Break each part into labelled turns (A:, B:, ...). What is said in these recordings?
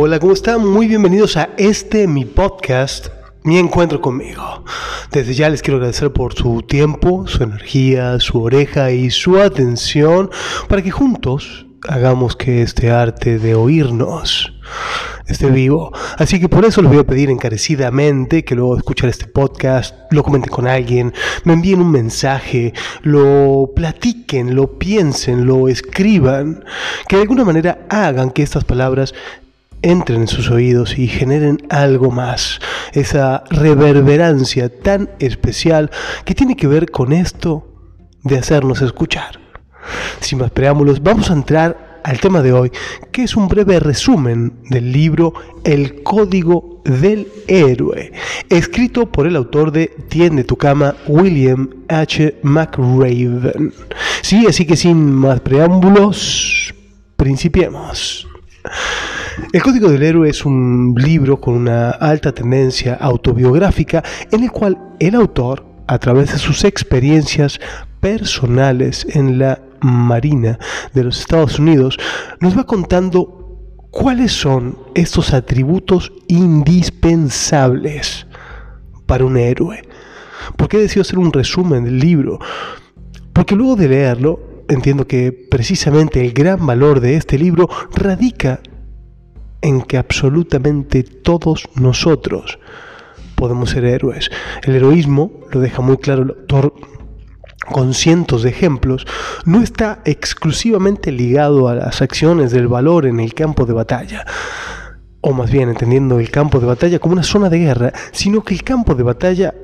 A: Hola, ¿cómo están? Muy bienvenidos a este mi podcast, Mi Encuentro conmigo. Desde ya les quiero agradecer por su tiempo, su energía, su oreja y su atención para que juntos hagamos que este arte de oírnos esté vivo. Así que por eso les voy a pedir encarecidamente que luego de escuchar este podcast lo comenten con alguien, me envíen un mensaje, lo platiquen, lo piensen, lo escriban, que de alguna manera hagan que estas palabras entren en sus oídos y generen algo más, esa reverberancia tan especial que tiene que ver con esto de hacernos escuchar. Sin más preámbulos, vamos a entrar al tema de hoy, que es un breve resumen del libro El Código del Héroe, escrito por el autor de Tiende tu cama, William H. McRaven. Sí, así que sin más preámbulos, principiemos. El Código del Héroe es un libro con una alta tendencia autobiográfica en el cual el autor, a través de sus experiencias personales en la Marina de los Estados Unidos, nos va contando cuáles son estos atributos indispensables para un héroe. ¿Por qué decido hacer un resumen del libro? Porque luego de leerlo, entiendo que precisamente el gran valor de este libro radica en que absolutamente todos nosotros podemos ser héroes. El heroísmo, lo deja muy claro el autor con cientos de ejemplos, no está exclusivamente ligado a las acciones del valor en el campo de batalla, o más bien entendiendo el campo de batalla como una zona de guerra, sino que el campo de batalla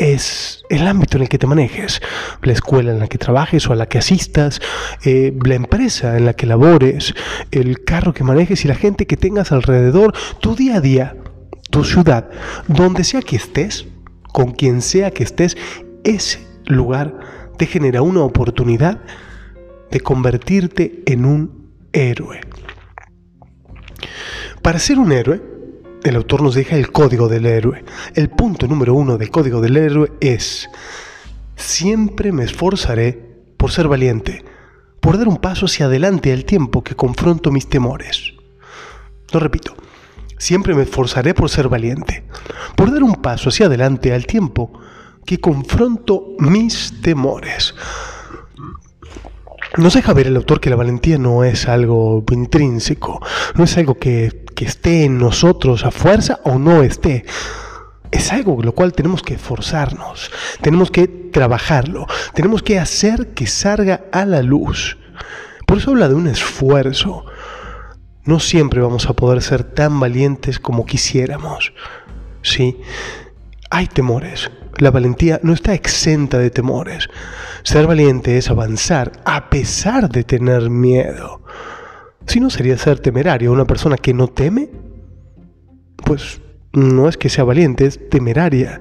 A: es el ámbito en el que te manejes, la escuela en la que trabajes o a la que asistas, eh, la empresa en la que labores, el carro que manejes y la gente que tengas alrededor, tu día a día, tu ciudad, donde sea que estés, con quien sea que estés, ese lugar te genera una oportunidad de convertirte en un héroe. Para ser un héroe, el autor nos deja el código del héroe. El punto número uno del código del héroe es, siempre me esforzaré por ser valiente, por dar un paso hacia adelante al tiempo que confronto mis temores. Lo repito, siempre me esforzaré por ser valiente, por dar un paso hacia adelante al tiempo que confronto mis temores. Nos deja ver el autor que la valentía no es algo intrínseco, no es algo que, que esté en nosotros a fuerza o no esté. Es algo lo cual tenemos que esforzarnos, tenemos que trabajarlo, tenemos que hacer que salga a la luz. Por eso habla de un esfuerzo. No siempre vamos a poder ser tan valientes como quisiéramos. Sí, hay temores, la valentía no está exenta de temores. Ser valiente es avanzar a pesar de tener miedo. Si no sería ser temerario, una persona que no teme, pues no es que sea valiente, es temeraria.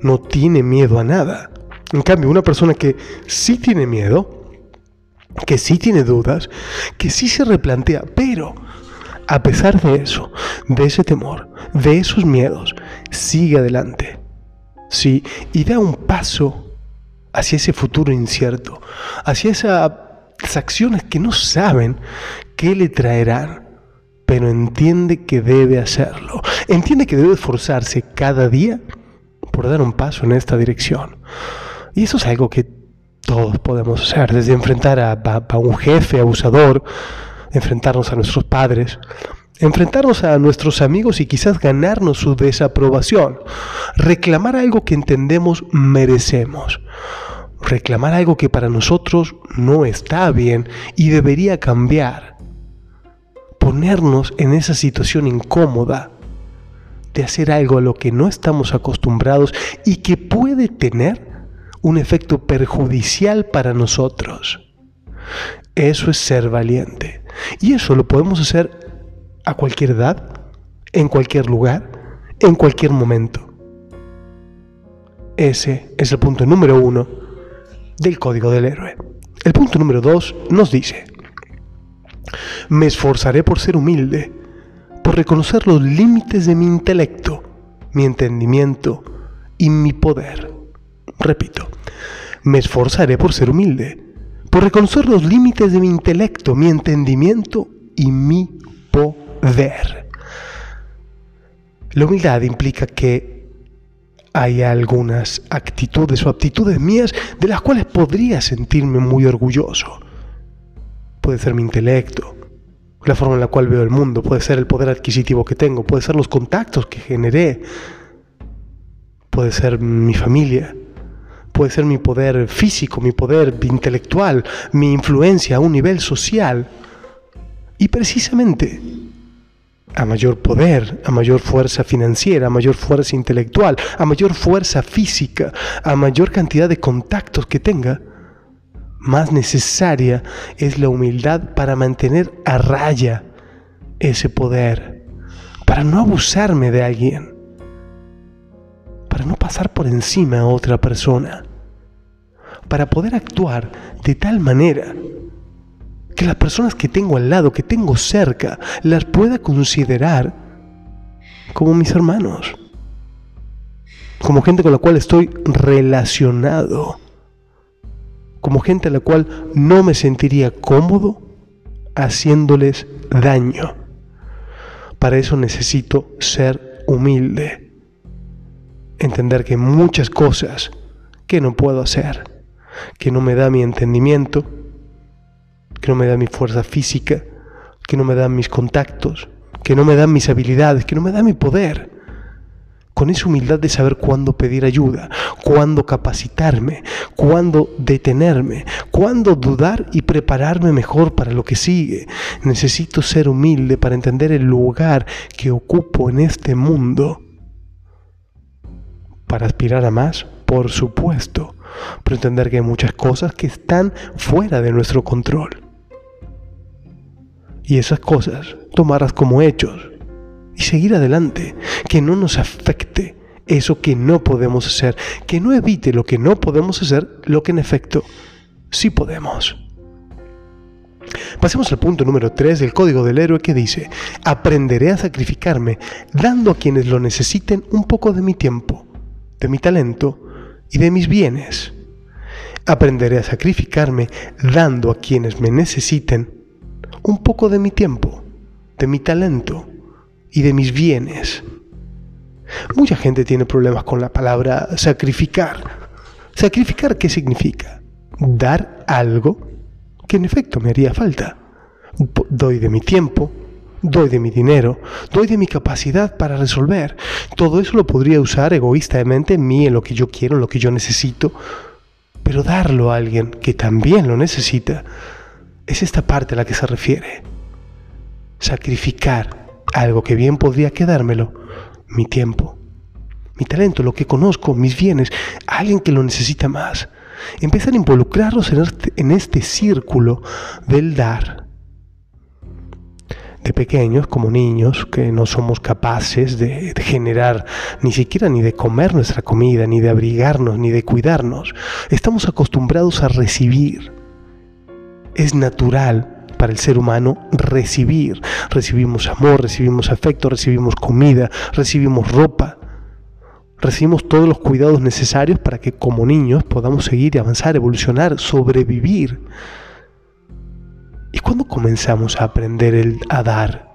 A: No tiene miedo a nada. En cambio, una persona que sí tiene miedo, que sí tiene dudas, que sí se replantea, pero a pesar de eso, de ese temor, de esos miedos, sigue adelante ¿sí? y da un paso hacia ese futuro incierto, hacia esas acciones que no saben qué le traerán, pero entiende que debe hacerlo, entiende que debe esforzarse cada día por dar un paso en esta dirección. Y eso es algo que todos podemos hacer, desde enfrentar a un jefe abusador, enfrentarnos a nuestros padres, enfrentarnos a nuestros amigos y quizás ganarnos su desaprobación, reclamar algo que entendemos merecemos, reclamar algo que para nosotros no está bien y debería cambiar, ponernos en esa situación incómoda de hacer algo a lo que no estamos acostumbrados y que puede tener un efecto perjudicial para nosotros. Eso es ser valiente. Y eso lo podemos hacer a cualquier edad, en cualquier lugar, en cualquier momento. Ese es el punto número uno del código del héroe. El punto número dos nos dice, me esforzaré por ser humilde, por reconocer los límites de mi intelecto, mi entendimiento y mi poder. Repito, me esforzaré por ser humilde, por reconocer los límites de mi intelecto, mi entendimiento y mi poder. La humildad implica que hay algunas actitudes o aptitudes mías de las cuales podría sentirme muy orgulloso. Puede ser mi intelecto, la forma en la cual veo el mundo, puede ser el poder adquisitivo que tengo, puede ser los contactos que generé, puede ser mi familia, puede ser mi poder físico, mi poder intelectual, mi influencia a un nivel social. Y precisamente a mayor poder, a mayor fuerza financiera, a mayor fuerza intelectual, a mayor fuerza física, a mayor cantidad de contactos que tenga, más necesaria es la humildad para mantener a raya ese poder, para no abusarme de alguien, para no pasar por encima a otra persona, para poder actuar de tal manera que las personas que tengo al lado, que tengo cerca, las pueda considerar como mis hermanos, como gente con la cual estoy relacionado, como gente a la cual no me sentiría cómodo haciéndoles daño. Para eso necesito ser humilde, entender que muchas cosas que no puedo hacer, que no me da mi entendimiento, que no me da mi fuerza física, que no me dan mis contactos, que no me dan mis habilidades, que no me da mi poder. Con esa humildad de saber cuándo pedir ayuda, cuándo capacitarme, cuándo detenerme, cuándo dudar y prepararme mejor para lo que sigue. Necesito ser humilde para entender el lugar que ocupo en este mundo. Para aspirar a más, por supuesto, pero entender que hay muchas cosas que están fuera de nuestro control y esas cosas tomarlas como hechos y seguir adelante, que no nos afecte eso que no podemos hacer, que no evite lo que no podemos hacer, lo que en efecto sí podemos. Pasemos al punto número 3 del código del héroe que dice, aprenderé a sacrificarme dando a quienes lo necesiten un poco de mi tiempo, de mi talento y de mis bienes. Aprenderé a sacrificarme dando a quienes me necesiten un poco de mi tiempo, de mi talento y de mis bienes. Mucha gente tiene problemas con la palabra sacrificar. ¿Sacrificar qué significa? Dar algo que en efecto me haría falta. Doy de mi tiempo, doy de mi dinero, doy de mi capacidad para resolver. Todo eso lo podría usar egoístamente en mí, en lo que yo quiero, en lo que yo necesito, pero darlo a alguien que también lo necesita es esta parte a la que se refiere. Sacrificar algo que bien podría quedármelo, mi tiempo, mi talento, lo que conozco, mis bienes, alguien que lo necesita más. Empezar a involucrarlos en este, en este círculo del dar. De pequeños, como niños, que no somos capaces de, de generar ni siquiera ni de comer nuestra comida, ni de abrigarnos, ni de cuidarnos, estamos acostumbrados a recibir es natural para el ser humano recibir. Recibimos amor, recibimos afecto, recibimos comida, recibimos ropa. Recibimos todos los cuidados necesarios para que como niños podamos seguir y avanzar, evolucionar, sobrevivir. ¿Y cuando comenzamos a aprender el, a dar?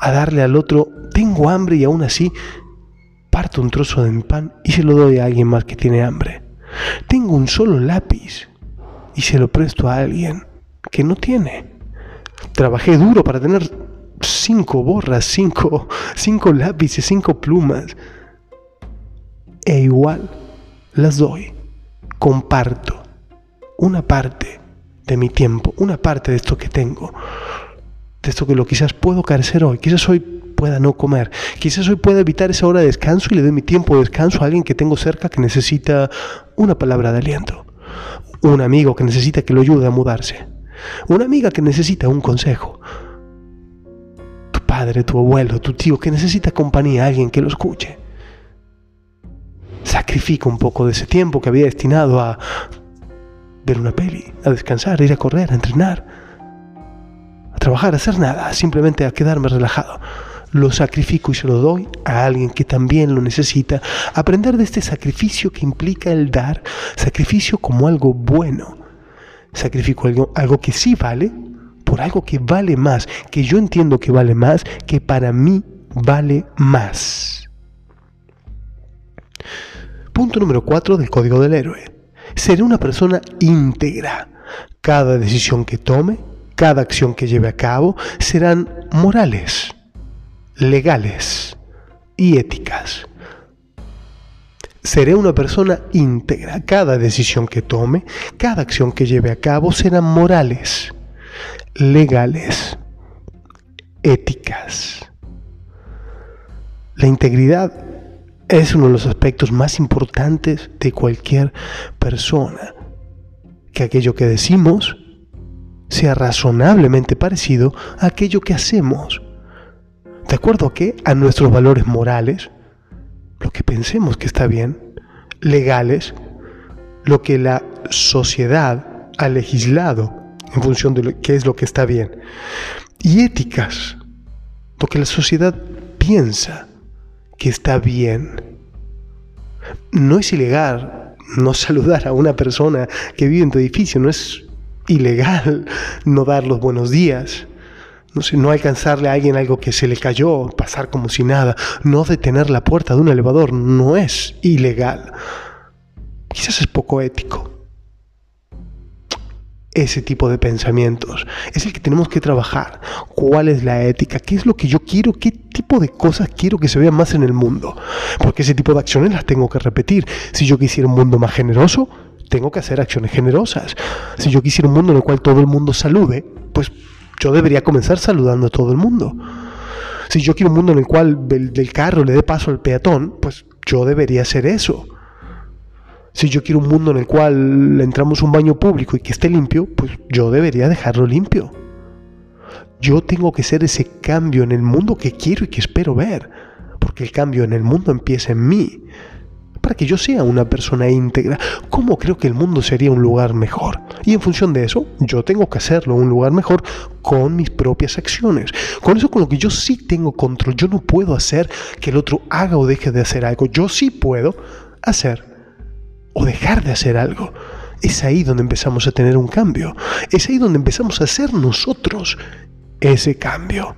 A: A darle al otro, tengo hambre y aún así parto un trozo de mi pan y se lo doy a alguien más que tiene hambre. Tengo un solo lápiz y se lo presto a alguien que no tiene. Trabajé duro para tener cinco borras, cinco, cinco lápices, cinco plumas. E igual las doy. Comparto una parte de mi tiempo, una parte de esto que tengo, de esto que lo quizás puedo carecer hoy, quizás hoy pueda no comer, quizás hoy pueda evitar esa hora de descanso y le doy mi tiempo de descanso a alguien que tengo cerca que necesita una palabra de aliento, un amigo que necesita que lo ayude a mudarse, una amiga que necesita un consejo. Tu padre, tu abuelo, tu tío que necesita compañía, alguien que lo escuche. Sacrifica un poco de ese tiempo que había destinado a ver una peli, a descansar, a ir a correr, a entrenar, a trabajar, a hacer nada, simplemente a quedarme relajado. Lo sacrifico y se lo doy a alguien que también lo necesita. Aprender de este sacrificio que implica el dar, sacrificio como algo bueno, Sacrifico algo, algo que sí vale por algo que vale más, que yo entiendo que vale más, que para mí vale más. Punto número 4 del Código del Héroe. Seré una persona íntegra. Cada decisión que tome, cada acción que lleve a cabo, serán morales, legales y éticas. Seré una persona íntegra. Cada decisión que tome, cada acción que lleve a cabo serán morales, legales, éticas. La integridad es uno de los aspectos más importantes de cualquier persona. Que aquello que decimos sea razonablemente parecido a aquello que hacemos. ¿De acuerdo a qué? A nuestros valores morales, que pensemos que está bien, legales, lo que la sociedad ha legislado en función de lo, qué es lo que está bien, y éticas, lo que la sociedad piensa que está bien. No es ilegal no saludar a una persona que vive en tu edificio, no es ilegal no dar los buenos días, no sé, no alcanzarle a alguien algo que se le cayó, pasar como si nada, no detener la puerta de un elevador, no es ilegal. Quizás es poco ético. Ese tipo de pensamientos es el que tenemos que trabajar. ¿Cuál es la ética? ¿Qué es lo que yo quiero? ¿Qué tipo de cosas quiero que se vean más en el mundo? Porque ese tipo de acciones las tengo que repetir. Si yo quisiera un mundo más generoso, tengo que hacer acciones generosas. Si yo quisiera un mundo en el cual todo el mundo salude, pues yo debería comenzar saludando a todo el mundo. Si yo quiero un mundo en el cual del, carro le dé paso al peatón, pues yo debería hacer eso. Si yo quiero un mundo en el cual entramos un baño público y que esté limpio, pues yo debería dejarlo limpio. Yo tengo que ser ese cambio en el mundo que quiero y que espero ver, porque el cambio en el mundo empieza en mí para que yo sea una persona íntegra, ¿cómo creo que el mundo sería un lugar mejor? Y en función de eso, yo tengo que hacerlo un lugar mejor con mis propias acciones. Con eso con lo que yo sí tengo control. Yo no puedo hacer que el otro haga o deje de hacer algo. Yo sí puedo hacer o dejar de hacer algo. Es ahí donde empezamos a tener un cambio. Es ahí donde empezamos a hacer nosotros ese cambio.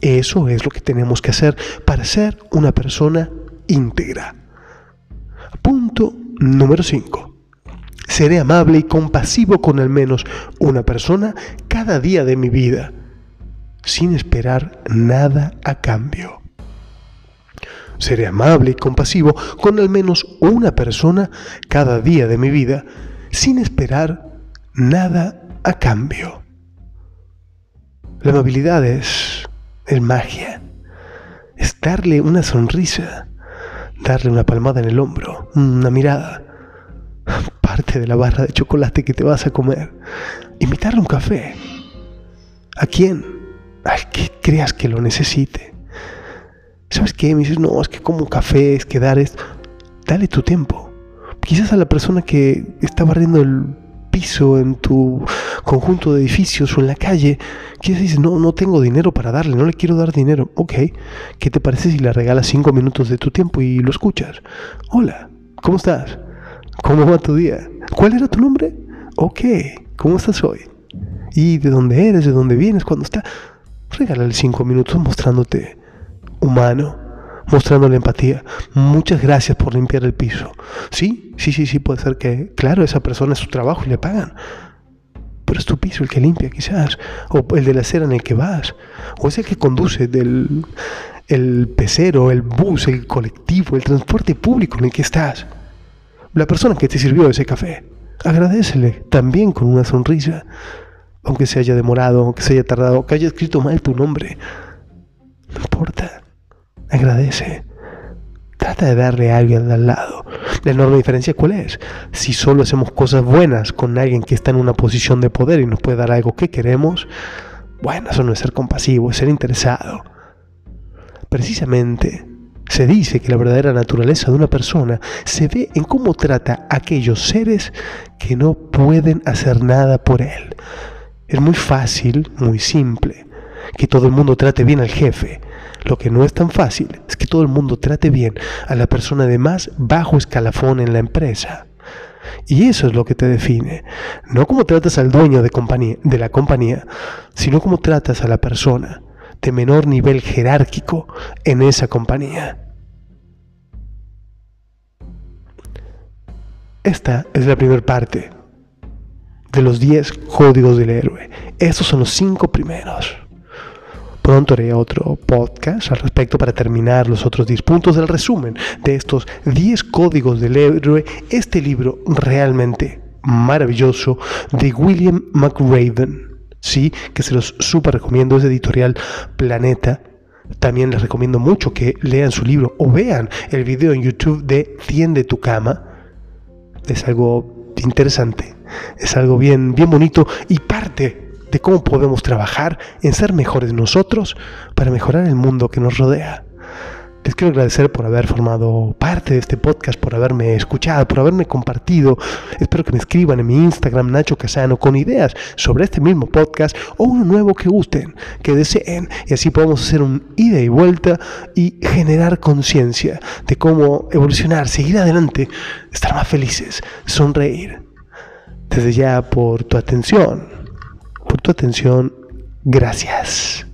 A: Eso es lo que tenemos que hacer para ser una persona íntegra. Punto número 5. Seré amable y compasivo con al menos una persona cada día de mi vida, sin esperar nada a cambio. Seré amable y compasivo con al menos una persona cada día de mi vida, sin esperar nada a cambio. La amabilidad es, es magia, es darle una sonrisa, darle una palmada en el hombro, una mirada, parte de la barra de chocolate que te vas a comer, invitarle un café. ¿A quién? Al que creas que lo necesite. ¿Sabes qué? Me dices, no, es que como un café, es que dar es... Dale tu tiempo. Quizás a la persona que está barriendo el piso en tu conjunto de edificios o en la calle, quizás dices, no, no tengo dinero para darle, no le quiero dar dinero. Ok, ¿qué te parece si le regalas cinco minutos de tu tiempo y lo escuchas? Hola, ¿cómo estás? ¿Cómo va tu día? ¿Cuál era tu nombre? Ok, ¿cómo estás hoy? ¿Y de dónde eres? ¿De dónde vienes? ¿Cuándo está? Regálale cinco minutos mostrándote humano, mostrándole empatía. Muchas gracias por limpiar el piso. Sí, sí, sí, sí, puede ser que, claro, esa persona es su trabajo y le pagan. Pero es tu piso el que limpia quizás, o el de la acera en el que vas, o es el que conduce del el pecero, el bus, el colectivo, el transporte público en el que estás. La persona que te sirvió ese café, agradecele también con una sonrisa, aunque se haya demorado, aunque se haya tardado, que haya escrito mal tu nombre. Agradece. Trata de darle a alguien al lado. La enorme diferencia cuál es? Si solo hacemos cosas buenas con alguien que está en una posición de poder y nos puede dar algo que queremos, bueno, eso no es ser compasivo, es ser interesado. Precisamente se dice que la verdadera naturaleza de una persona se ve en cómo trata a aquellos seres que no pueden hacer nada por él. Es muy fácil, muy simple, que todo el mundo trate bien al jefe, lo que no es tan fácil es que todo el mundo trate bien a la persona de más bajo escalafón en la empresa. Y eso es lo que te define. No como tratas al dueño de, compañía, de la compañía, sino como tratas a la persona de menor nivel jerárquico en esa compañía. Esta es la primera parte de los 10 códigos del héroe. Estos son los 5 primeros. Pronto haré otro podcast al respecto para terminar los otros 10 puntos del resumen de estos 10 códigos del héroe. Este libro realmente maravilloso de William McRaven. Sí, que se los super recomiendo, es editorial Planeta. También les recomiendo mucho que lean su libro o vean el video en YouTube de Tiende tu cama. Es algo interesante, es algo bien, bien bonito y parte de cómo podemos trabajar en ser mejores nosotros para mejorar el mundo que nos rodea. Les quiero agradecer por haber formado parte de este podcast, por haberme escuchado, por haberme compartido. Espero que me escriban en mi Instagram Nacho Casano con ideas sobre este mismo podcast o uno nuevo que gusten, que deseen. Y así podemos hacer un ida y vuelta y generar conciencia de cómo evolucionar, seguir adelante, estar más felices, sonreír. Desde ya por tu atención, tu atención, gracias.